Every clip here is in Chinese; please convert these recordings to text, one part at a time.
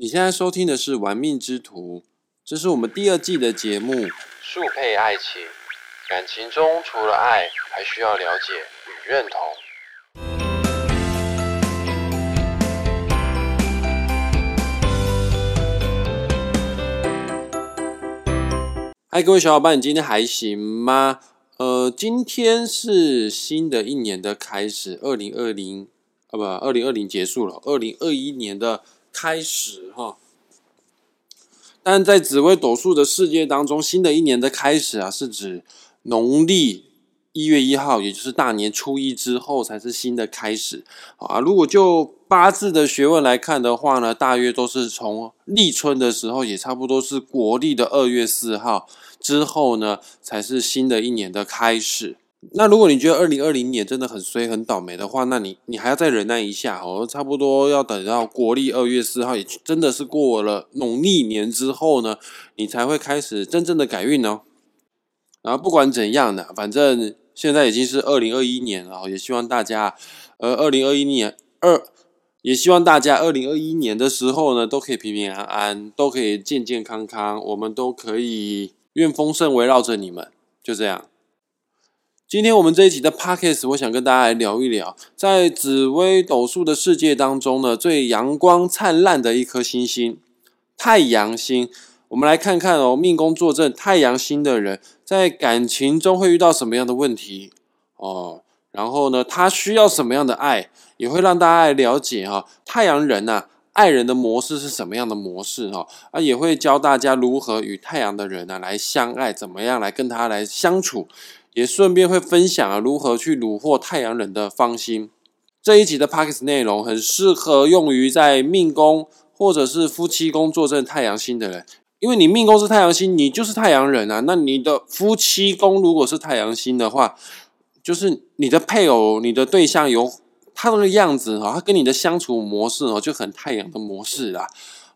你现在收听的是《玩命之徒》，这是我们第二季的节目。速配爱情，感情中除了爱，还需要了解与认同。嗨，各位小伙伴，你今天还行吗？呃，今天是新的一年的开始，二零二零啊，不，二零二零结束了，二零二一年的开始哈。但在紫微斗数的世界当中，新的一年的开始啊，是指农历一月一号，也就是大年初一之后才是新的开始啊。如果就八字的学问来看的话呢，大约都是从立春的时候，也差不多是国历的二月四号之后呢，才是新的一年的开始。那如果你觉得二零二零年真的很衰很倒霉的话，那你你还要再忍耐一下哦，差不多要等到国历二月四号，也真的是过了农历年之后呢，你才会开始真正的改运哦。然后不管怎样的，反正现在已经是二零二一年了，也希望大家，呃，二零二一年二，也希望大家二零二一年的时候呢，都可以平平安安，都可以健健康康，我们都可以愿丰盛围绕着你们，就这样。今天我们这一集的 podcast，我想跟大家来聊一聊，在紫微斗数的世界当中呢，最阳光灿烂的一颗星星——太阳星。我们来看看哦，命宫坐镇太阳星的人，在感情中会遇到什么样的问题哦？然后呢，他需要什么样的爱，也会让大家来了解哈。太阳人呐，爱人的模式是什么样的模式哈？啊，也会教大家如何与太阳的人呢来相爱，怎么样来跟他来相处。也顺便会分享啊，如何去虏获太阳人的芳心。这一集的 p a c k s 内容很适合用于在命宫或者是夫妻宫坐镇太阳星的人，因为你命宫是太阳星，你就是太阳人啊。那你的夫妻宫如果是太阳星的话，就是你的配偶、你的对象有他的样子哈，他跟你的相处模式哦就很太阳的模式啦。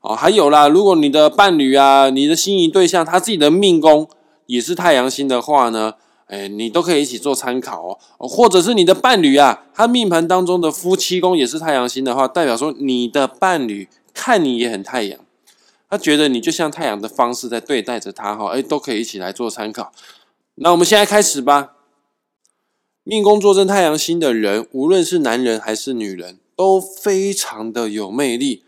哦，还有啦，如果你的伴侣啊，你的心仪对象他自己的命宫也是太阳星的话呢？哎，你都可以一起做参考哦，或者是你的伴侣啊，他命盘当中的夫妻宫也是太阳星的话，代表说你的伴侣看你也很太阳，他觉得你就像太阳的方式在对待着他哈，哎，都可以一起来做参考。那我们现在开始吧。命宫坐镇太阳星的人，无论是男人还是女人，都非常的有魅力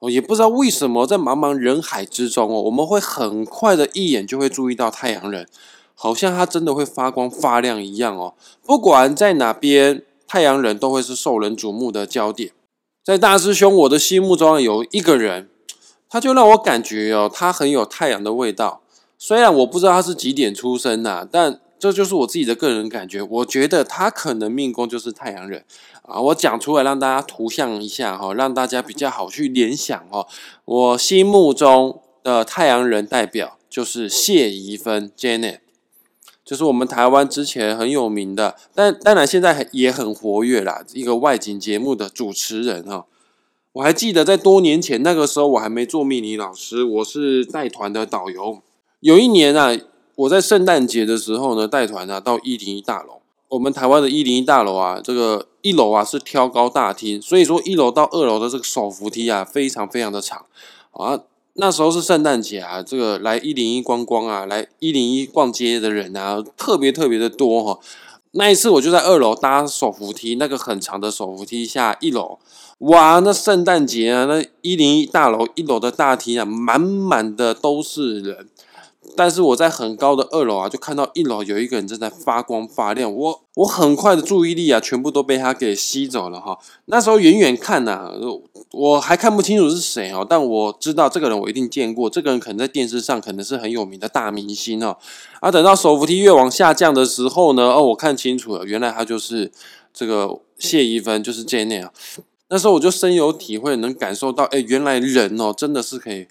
哦。也不知道为什么，在茫茫人海之中哦，我们会很快的一眼就会注意到太阳人。好像它真的会发光发亮一样哦！不管在哪边，太阳人都会是受人瞩目的焦点。在大师兄我的心目中有一个人，他就让我感觉哦，他很有太阳的味道。虽然我不知道他是几点出生呐，但这就是我自己的个人感觉。我觉得他可能命宫就是太阳人啊！我讲出来让大家图像一下哈，让大家比较好去联想哦。我心目中的太阳人代表就是谢怡芬 Janet。就是我们台湾之前很有名的，但当然现在也很活跃啦。一个外景节目的主持人哈，我还记得在多年前那个时候，我还没做秘尼老师，我是带团的导游。有一年啊，我在圣诞节的时候呢，带团啊到一零一大楼。我们台湾的一零一大楼啊，这个一楼啊是挑高大厅，所以说一楼到二楼的这个手扶梯啊，非常非常的长啊。那时候是圣诞节啊，这个来一零一观光啊，来一零一逛街的人啊，特别特别的多哈。那一次我就在二楼搭手扶梯，那个很长的手扶梯下一楼，哇，那圣诞节啊，那一零一大楼一楼的大厅啊，满满的都是人。但是我在很高的二楼啊，就看到一楼有一个人正在发光发亮，我我很快的注意力啊，全部都被他给吸走了哈。那时候远远看呐，我还看不清楚是谁哦，但我知道这个人我一定见过，这个人可能在电视上可能是很有名的大明星哦。啊，等到手扶梯越往下降的时候呢，哦，我看清楚了，原来他就是这个谢依芬，就是 Jenny。那时候我就深有体会，能感受到，哎，原来人哦，真的是可以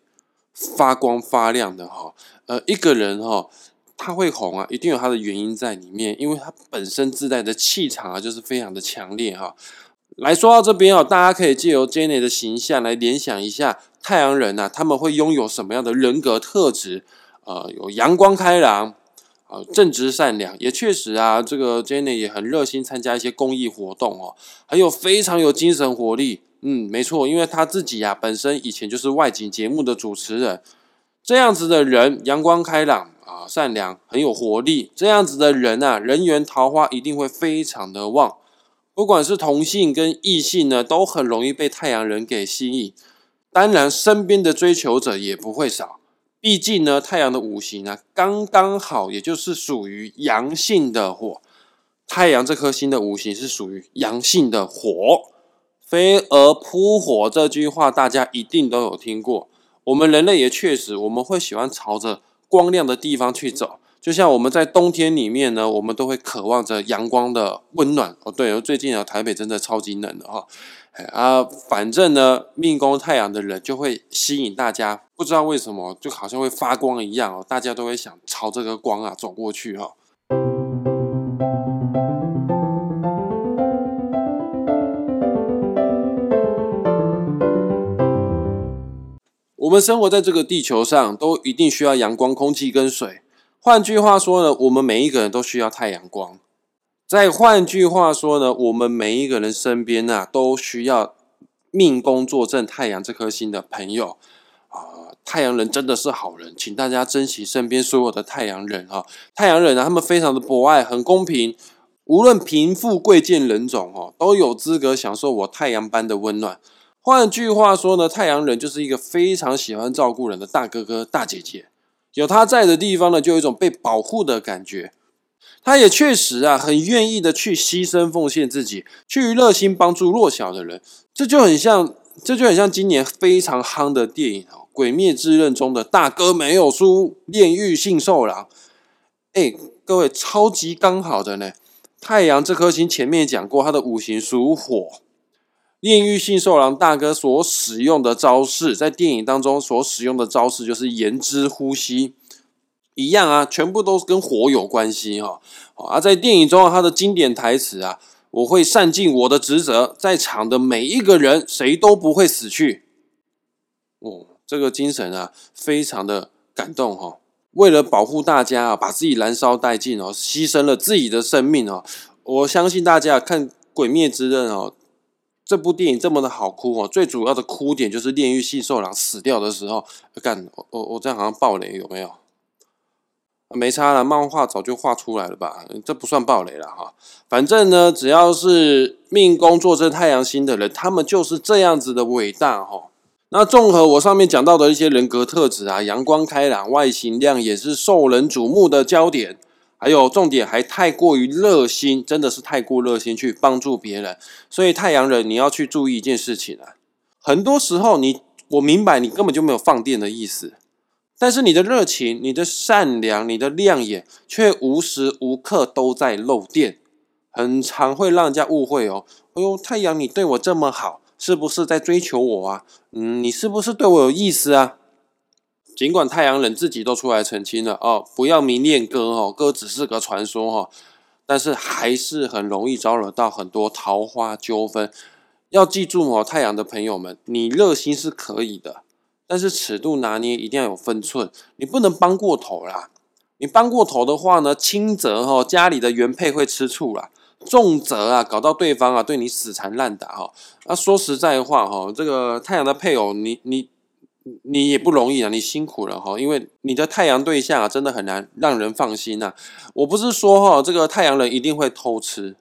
发光发亮的哈。呃，一个人哈，他会红啊，一定有他的原因在里面，因为他本身自带的气场啊，就是非常的强烈哈。来说到这边哦，大家可以借由 Jenny 的形象来联想一下太阳人呐，他们会拥有什么样的人格特质？呃，有阳光开朗，啊，正直善良，也确实啊，这个 Jenny 也很热心参加一些公益活动哦，还有非常有精神活力，嗯，没错，因为他自己呀，本身以前就是外景节目的主持人，这样子的人，阳光开朗啊，善良，很有活力，这样子的人啊，人缘桃花一定会非常的旺。不管是同性跟异性呢，都很容易被太阳人给吸引。当然，身边的追求者也不会少。毕竟呢，太阳的五行呢，刚刚好，也就是属于阳性的火。太阳这颗星的五行是属于阳性的火。飞蛾扑火这句话，大家一定都有听过。我们人类也确实，我们会喜欢朝着光亮的地方去走。就像我们在冬天里面呢，我们都会渴望着阳光的温暖。哦，对哦，最近啊，台北真的超级冷的哈。啊，反正呢，命宫太阳的人就会吸引大家，不知道为什么，就好像会发光一样哦，大家都会想朝这个光啊走过去哈。我们生活在这个地球上，都一定需要阳光、空气跟水。换句话说呢，我们每一个人都需要太阳光。再换句话说呢，我们每一个人身边啊，都需要命宫坐镇太阳这颗星的朋友啊。太阳人真的是好人，请大家珍惜身边所有的太阳人哈。太阳人啊，他们非常的博爱，很公平，无论贫富贵贱人种哦，都有资格享受我太阳般的温暖。换句话说呢，太阳人就是一个非常喜欢照顾人的大哥哥、大姐姐。有他在的地方呢，就有一种被保护的感觉。他也确实啊，很愿意的去牺牲奉献自己，去热心帮助弱小的人。这就很像，这就很像今年非常夯的电影哦，《鬼灭之刃》中的大哥没有输，炼狱杏寿郎。哎，各位，超级刚好的呢。太阳这颗星前面讲过，它的五行属火。炼狱信受郎大哥所使用的招式，在电影当中所使用的招式就是言之呼吸，一样啊，全部都是跟火有关系哈。啊，在电影中他的经典台词啊，我会善尽我的职责，在场的每一个人谁都不会死去。哦，这个精神啊，非常的感动哈。为了保护大家啊，把自己燃烧殆尽哦，牺牲了自己的生命哦。我相信大家看《鬼灭之刃》哦。这部电影这么的好哭哦，最主要的哭点就是炼狱系兽狼死掉的时候，干我我我这样好像暴雷有没有？没差了，漫画早就画出来了吧？这不算暴雷了哈。反正呢，只要是命宫坐镇太阳星的人，他们就是这样子的伟大哈。那综合我上面讲到的一些人格特质啊，阳光开朗，外形亮，也是受人瞩目的焦点。还有重点还太过于热心，真的是太过热心去帮助别人。所以太阳人你要去注意一件事情啊，很多时候你我明白你根本就没有放电的意思，但是你的热情、你的善良、你的亮眼，却无时无刻都在漏电，很常会让人家误会哦。哎呦，太阳你对我这么好，是不是在追求我啊？嗯，你是不是对我有意思啊？尽管太阳人自己都出来澄清了哦，不要迷恋歌哦，歌只是个传说哈，但是还是很容易招惹到很多桃花纠纷。要记住哦，太阳的朋友们，你热心是可以的，但是尺度拿捏一定要有分寸，你不能帮过头啦。你帮过头的话呢，轻则哈家里的原配会吃醋啦，重则啊搞到对方啊对你死缠烂打哈。那说实在话哈，这个太阳的配偶，你你。你也不容易啊，你辛苦了哈，因为你的太阳对象啊，真的很难让人放心呐。我不是说哈，这个太阳人一定会偷吃，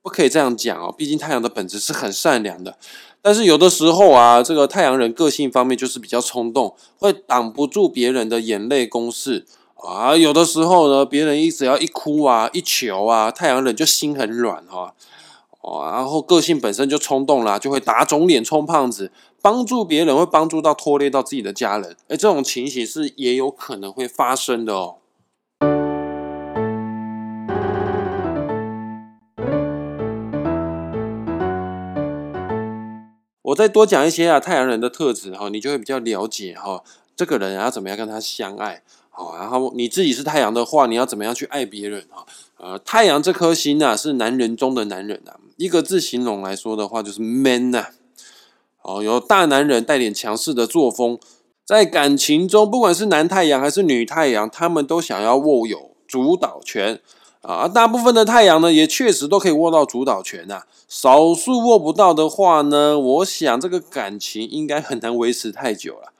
不可以这样讲哦。毕竟太阳的本质是很善良的，但是有的时候啊，这个太阳人个性方面就是比较冲动，会挡不住别人的眼泪攻势啊。有的时候呢，别人一只要一哭啊，一求啊，太阳人就心很软哈。哦，然后个性本身就冲动啦，就会打肿脸充胖子，帮助别人会帮助到拖累到自己的家人，哎，这种情形是也有可能会发生的哦。我再多讲一些啊，太阳人的特质哈，你就会比较了解哈，这个人要怎么样跟他相爱。好，然后你自己是太阳的话，你要怎么样去爱别人啊？呃，太阳这颗星啊，是男人中的男人啊，一个字形容来说的话，就是 man 呐。哦，有大男人带点强势的作风，在感情中，不管是男太阳还是女太阳，他们都想要握有主导权啊，大部分的太阳呢，也确实都可以握到主导权呐。少数握不到的话呢，我想这个感情应该很难维持太久了。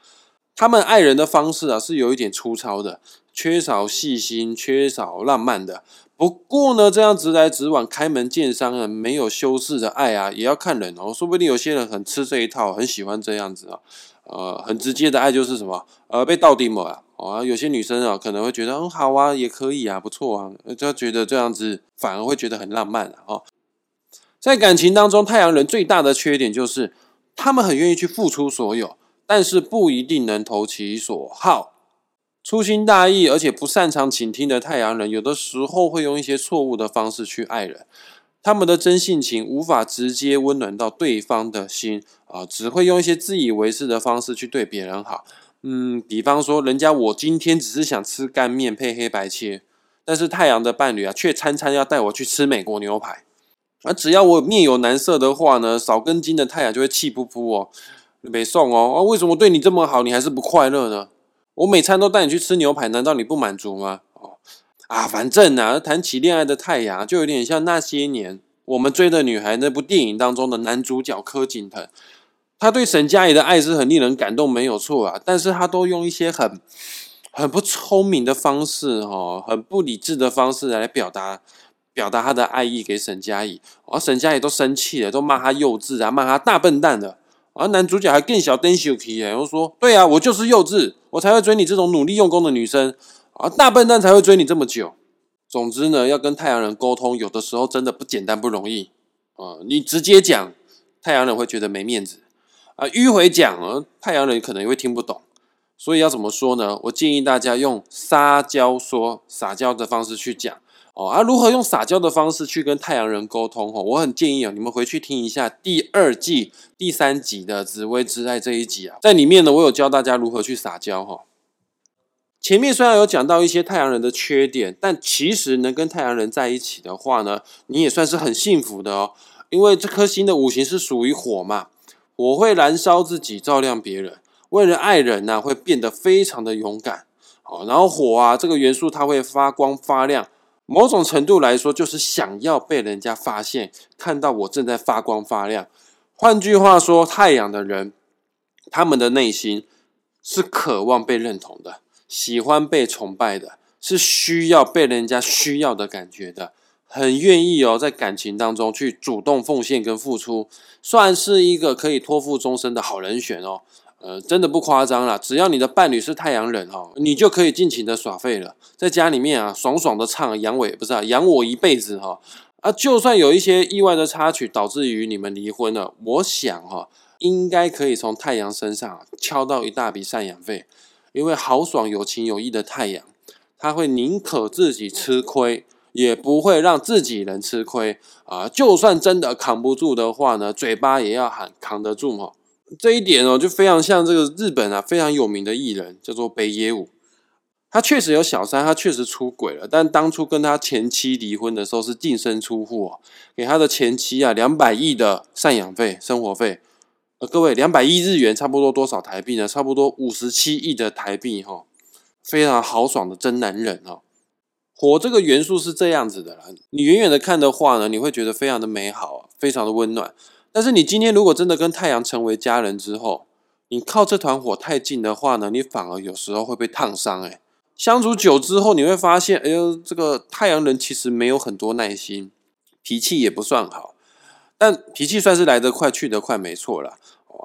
他们爱人的方式啊，是有一点粗糙的，缺少细心，缺少浪漫的。不过呢，这样直来直往、开门见山啊，没有修饰的爱啊，也要看人哦。说不定有些人很吃这一套，很喜欢这样子啊。呃，很直接的爱就是什么？呃，被倒钉了。哦，有些女生啊，可能会觉得很好啊，也可以啊，不错啊，就觉得这样子反而会觉得很浪漫啊。在感情当中，太阳人最大的缺点就是他们很愿意去付出所有，但是不一定能投其所好。粗心大意而且不擅长倾听的太阳人，有的时候会用一些错误的方式去爱人。他们的真性情无法直接温暖到对方的心啊，只会用一些自以为是的方式去对别人好。嗯，比方说，人家我今天只是想吃干面配黑白切，但是太阳的伴侣啊，却餐餐要带我去吃美国牛排。而只要我面有难色的话呢，少根筋的太阳就会气噗噗哦，没送哦啊！为什么对你这么好，你还是不快乐呢？我每餐都带你去吃牛排，难道你不满足吗？哦啊，反正啊，谈起恋爱的太阳，就有点像那些年我们追的女孩那部电影当中的男主角柯景腾。他对沈佳宜的爱是很令人感动，没有错啊。但是他都用一些很很不聪明的方式，哦，很不理智的方式来表达表达他的爱意给沈佳宜。而沈佳宜都生气了，都骂他幼稚啊，骂他大笨蛋的。而男主角还更小，登小皮，然后说：“对啊，我就是幼稚，我才会追你这种努力用功的女生啊，大笨蛋才会追你这么久。”总之呢，要跟太阳人沟通，有的时候真的不简单，不容易啊。你直接讲，太阳人会觉得没面子。啊，迂回讲啊，太阳人可能也会听不懂，所以要怎么说呢？我建议大家用撒娇说、撒娇的方式去讲哦。啊，如何用撒娇的方式去跟太阳人沟通？哦，我很建议哦，你们回去听一下第二季第三集的紫薇之爱这一集啊，在里面呢，我有教大家如何去撒娇哈。前面虽然有讲到一些太阳人的缺点，但其实能跟太阳人在一起的话呢，你也算是很幸福的哦，因为这颗星的五行是属于火嘛。我会燃烧自己，照亮别人。为了爱人呢，会变得非常的勇敢。好，然后火啊，这个元素它会发光发亮。某种程度来说，就是想要被人家发现，看到我正在发光发亮。换句话说，太阳的人，他们的内心是渴望被认同的，喜欢被崇拜的，是需要被人家需要的感觉的。很愿意哦，在感情当中去主动奉献跟付出，算是一个可以托付终身的好人选哦。呃，真的不夸张啦，只要你的伴侣是太阳人哈，你就可以尽情的耍废了，在家里面啊，爽爽的唱养我不是啊，养我一辈子哈。啊，就算有一些意外的插曲导致于你们离婚了，我想哈，应该可以从太阳身上敲到一大笔赡养费，因为豪爽有情有义的太阳，他会宁可自己吃亏。也不会让自己人吃亏啊！就算真的扛不住的话呢，嘴巴也要喊扛得住哈。这一点哦，就非常像这个日本啊非常有名的艺人，叫做北野武。他确实有小三，他确实出轨了，但当初跟他前妻离婚的时候是净身出户哦，给他的前妻啊两百亿的赡养费、生活费。呃，各位，两百亿日元差不多多少台币呢？差不多五十七亿的台币哈，非常豪爽的真男人哦。火这个元素是这样子的啦，你远远的看的话呢，你会觉得非常的美好，非常的温暖。但是你今天如果真的跟太阳成为家人之后，你靠这团火太近的话呢，你反而有时候会被烫伤。诶相处久之后，你会发现，哎呦，这个太阳人其实没有很多耐心，脾气也不算好。但脾气算是来得快去得快，没错啦。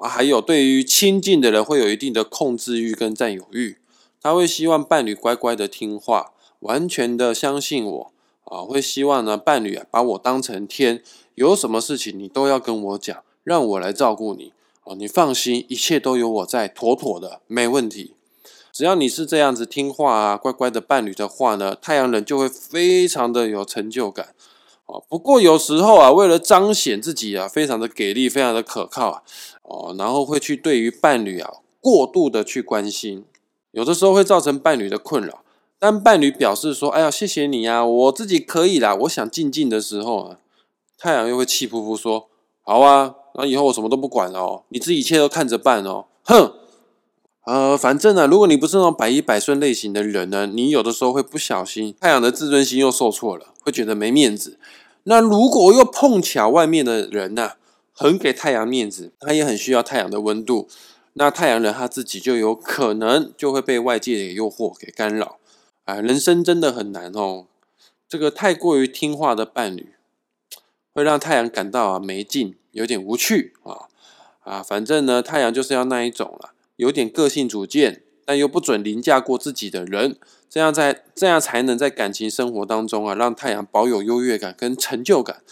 还有对于亲近的人会有一定的控制欲跟占有欲，他会希望伴侣乖乖的听话。完全的相信我啊，会希望呢伴侣把我当成天，有什么事情你都要跟我讲，让我来照顾你啊，你放心，一切都有我在，妥妥的没问题。只要你是这样子听话啊，乖乖的伴侣的话呢，太阳人就会非常的有成就感啊。不过有时候啊，为了彰显自己啊，非常的给力，非常的可靠啊，哦，然后会去对于伴侣啊过度的去关心，有的时候会造成伴侣的困扰。当伴侣表示说：“哎呀，谢谢你呀，我自己可以啦，我想静静的时候啊，太阳又会气呼呼说：‘好啊，那以后我什么都不管了哦，你自己一切都看着办哦。’哼，呃，反正呢，如果你不是那种百依百顺类型的人呢，你有的时候会不小心，太阳的自尊心又受挫了，会觉得没面子。那如果又碰巧外面的人呢，很给太阳面子，他也很需要太阳的温度，那太阳人他自己就有可能就会被外界的诱惑给干扰。啊，人生真的很难哦。这个太过于听话的伴侣，会让太阳感到啊没劲，有点无趣啊啊，反正呢，太阳就是要那一种了。有点个性主见，但又不准凌驾过自己的人，这样在这样才能在感情生活当中啊，让太阳保有优越感跟成就感。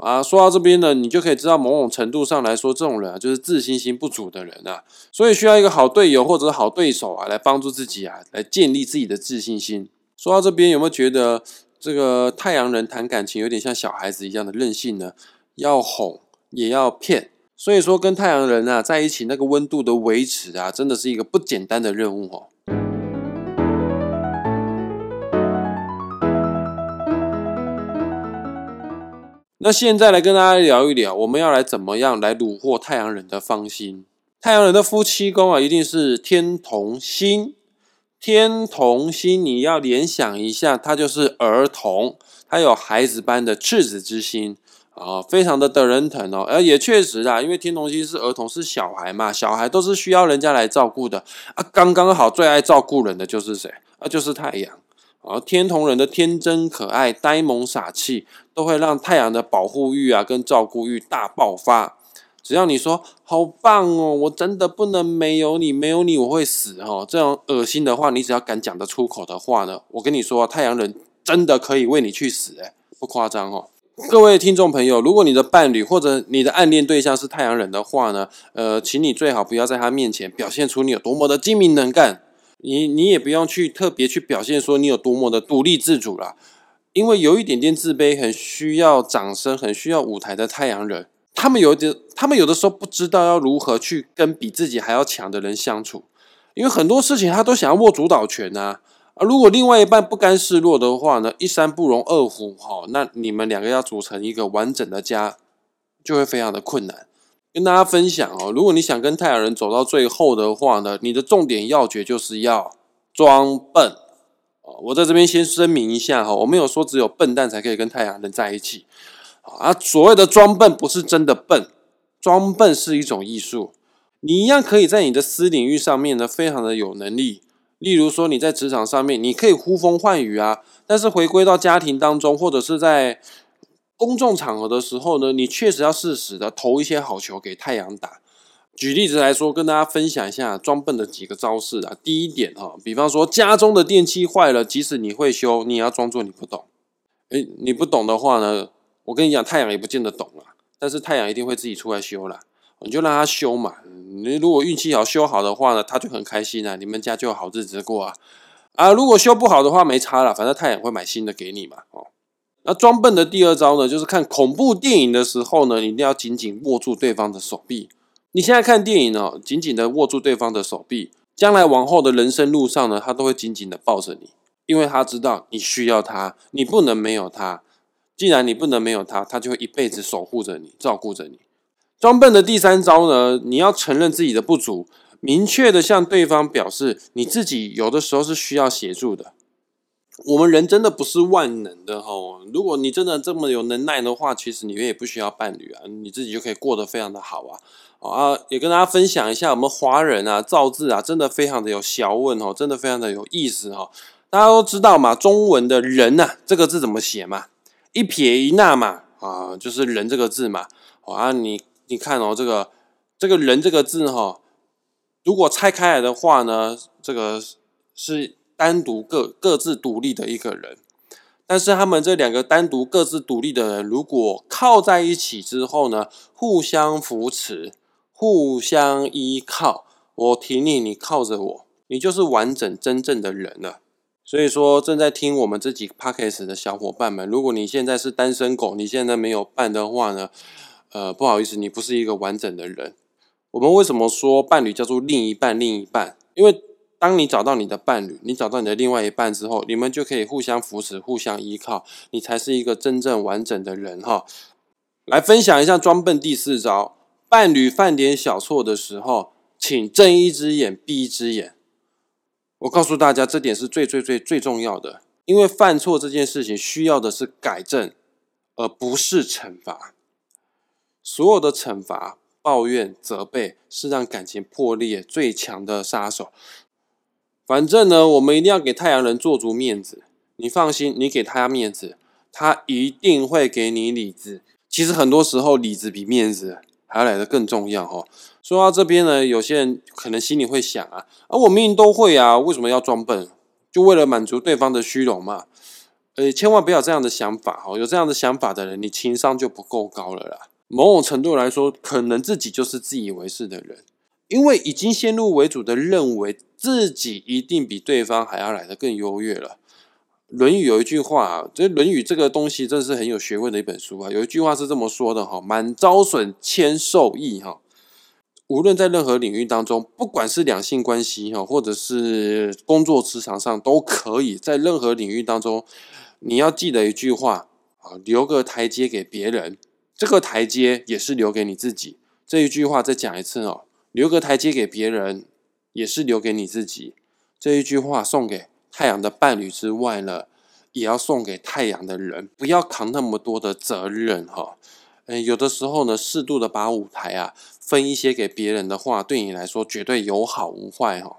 啊，说到这边呢，你就可以知道某种程度上来说，这种人啊，就是自信心不足的人啊，所以需要一个好队友或者好对手啊，来帮助自己啊，来建立自己的自信心。说到这边，有没有觉得这个太阳人谈感情有点像小孩子一样的任性呢？要哄也要骗。所以说，跟太阳人啊在一起，那个温度的维持啊，真的是一个不简单的任务哦。那现在来跟大家聊一聊，我们要来怎么样来虏获太阳人的芳心？太阳人的夫妻宫啊，一定是天同星。天同星，你要联想一下，它就是儿童，它有孩子般的赤子之心。啊，非常的得人疼哦，而也确实啊，因为天同星是儿童，是小孩嘛，小孩都是需要人家来照顾的啊，刚刚好最爱照顾人的就是谁啊？就是太阳啊，天同人的天真可爱、呆萌傻气，都会让太阳的保护欲啊跟照顾欲大爆发。只要你说好棒哦，我真的不能没有你，没有你我会死哦，这种恶心的话，你只要敢讲得出口的话呢，我跟你说，太阳人真的可以为你去死，诶不夸张哦。各位听众朋友，如果你的伴侣或者你的暗恋对象是太阳人的话呢，呃，请你最好不要在他面前表现出你有多么的精明能干，你你也不用去特别去表现说你有多么的独立自主啦，因为有一点点自卑，很需要掌声，很需要舞台的太阳人，他们有点，他们有的时候不知道要如何去跟比自己还要强的人相处，因为很多事情他都想要握主导权啊。啊，如果另外一半不甘示弱的话呢，一山不容二虎哈，那你们两个要组成一个完整的家，就会非常的困难。跟大家分享哦，如果你想跟太阳人走到最后的话呢，你的重点要诀就是要装笨哦。我在这边先声明一下哈，我没有说只有笨蛋才可以跟太阳人在一起啊。所谓的装笨不是真的笨，装笨是一种艺术，你一样可以在你的私领域上面呢，非常的有能力。例如说，你在职场上面，你可以呼风唤雨啊，但是回归到家庭当中，或者是在公众场合的时候呢，你确实要适时的投一些好球给太阳打。举例子来说，跟大家分享一下装笨的几个招式啊。第一点哈，比方说家中的电器坏了，即使你会修，你也要装作你不懂。诶，你不懂的话呢，我跟你讲，太阳也不见得懂了，但是太阳一定会自己出来修了。你就让他修嘛，你如果运气好修好的话呢，他就很开心啊，你们家就有好日子过啊。啊，如果修不好的话，没差了，反正太阳会买新的给你嘛。哦，那装笨的第二招呢，就是看恐怖电影的时候呢，你一定要紧紧握住对方的手臂。你现在看电影哦，紧紧的握住对方的手臂，将来往后的人生路上呢，他都会紧紧的抱着你，因为他知道你需要他，你不能没有他。既然你不能没有他，他就会一辈子守护着你，照顾着你。装笨的第三招呢，你要承认自己的不足，明确的向对方表示你自己有的时候是需要协助的。我们人真的不是万能的哈，如果你真的这么有能耐的话，其实你也不需要伴侣啊，你自己就可以过得非常的好啊。啊，也跟大家分享一下，我们华人啊造字啊，真的非常的有学问哦，真的非常的有意思哈。大家都知道嘛，中文的人呐这个字怎么写嘛？一撇一捺嘛，啊，就是人这个字嘛。啊，你。你看哦，这个这个人这个字哈，如果拆开来的话呢，这个是单独各各自独立的一个人。但是他们这两个单独各自独立的人，如果靠在一起之后呢，互相扶持、互相依靠，我挺你，你靠着我，你就是完整真正的人了。所以说，正在听我们这几 podcast 的小伙伴们，如果你现在是单身狗，你现在没有伴的话呢？呃，不好意思，你不是一个完整的人。我们为什么说伴侣叫做另一半？另一半，因为当你找到你的伴侣，你找到你的另外一半之后，你们就可以互相扶持、互相依靠，你才是一个真正完整的人哈。来分享一下装笨第四招：伴侣犯点小错的时候，请睁一只眼闭一只眼。我告诉大家，这点是最最最最重要的，因为犯错这件事情需要的是改正，而不是惩罚。所有的惩罚、抱怨、责备，是让感情破裂最强的杀手。反正呢，我们一定要给太阳人做足面子。你放心，你给他面子，他一定会给你里子。其实很多时候，里子比面子还要来的更重要哈。说到这边呢，有些人可能心里会想啊，啊，我明明都会啊，为什么要装笨？就为了满足对方的虚荣嘛？呃，千万不要这样的想法哦。有这样的想法的人，你情商就不够高了啦。某种程度来说，可能自己就是自以为是的人，因为已经先入为主的认为自己一定比对方还要来的更优越了。《论语》有一句话，这《论语》这个东西真是很有学问的一本书啊。有一句话是这么说的哈：“满招损，谦受益。”哈，无论在任何领域当中，不管是两性关系哈，或者是工作职场上，都可以在任何领域当中，你要记得一句话啊，留个台阶给别人。这个台阶也是留给你自己。这一句话再讲一次哦，留个台阶给别人，也是留给你自己。这一句话送给太阳的伴侣之外呢，也要送给太阳的人，不要扛那么多的责任哈。嗯，有的时候呢，适度的把舞台啊分一些给别人的话，对你来说绝对有好无坏哈。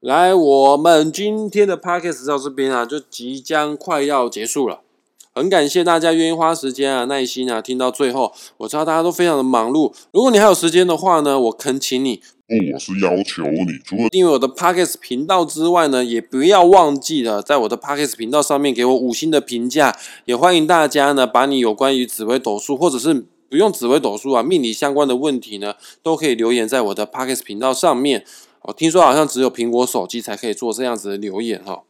来，我们今天的 podcast 到这边啊，就即将快要结束了。很感谢大家愿意花时间啊、耐心啊，听到最后。我知道大家都非常的忙碌，如果你还有时间的话呢，我恳请你，不，我是要求你，除了订阅我的 podcast 频道之外呢，也不要忘记了在我的 podcast 频道上面给我五星的评价。也欢迎大家呢，把你有关于紫微斗数或者是不用紫微斗数啊、命理相关的问题呢，都可以留言在我的 podcast 频道上面。我听说好像只有苹果手机才可以做这样子的留言哈。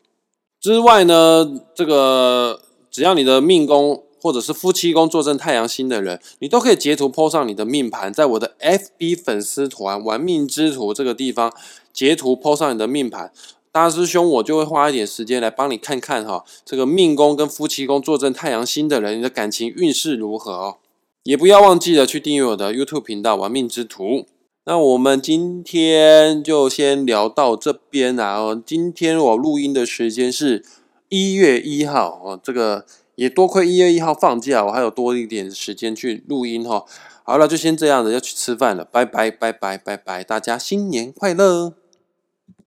之外呢，这个只要你的命宫或者是夫妻宫坐镇太阳星的人，你都可以截图 po 上你的命盘，在我的 FB 粉丝团“玩命之徒”这个地方截图 po 上你的命盘，大师兄我就会花一点时间来帮你看看哈，这个命宫跟夫妻宫坐镇太阳星的人，你的感情运势如何哦？也不要忘记了去订阅我的 YouTube 频道“玩命之徒”。那我们今天就先聊到这边啦。哦，今天我录音的时间是一月一号哦，这个也多亏一月一号放假，我还有多一点时间去录音哈。好了，就先这样子，要去吃饭了，拜拜拜拜拜拜，大家新年快乐。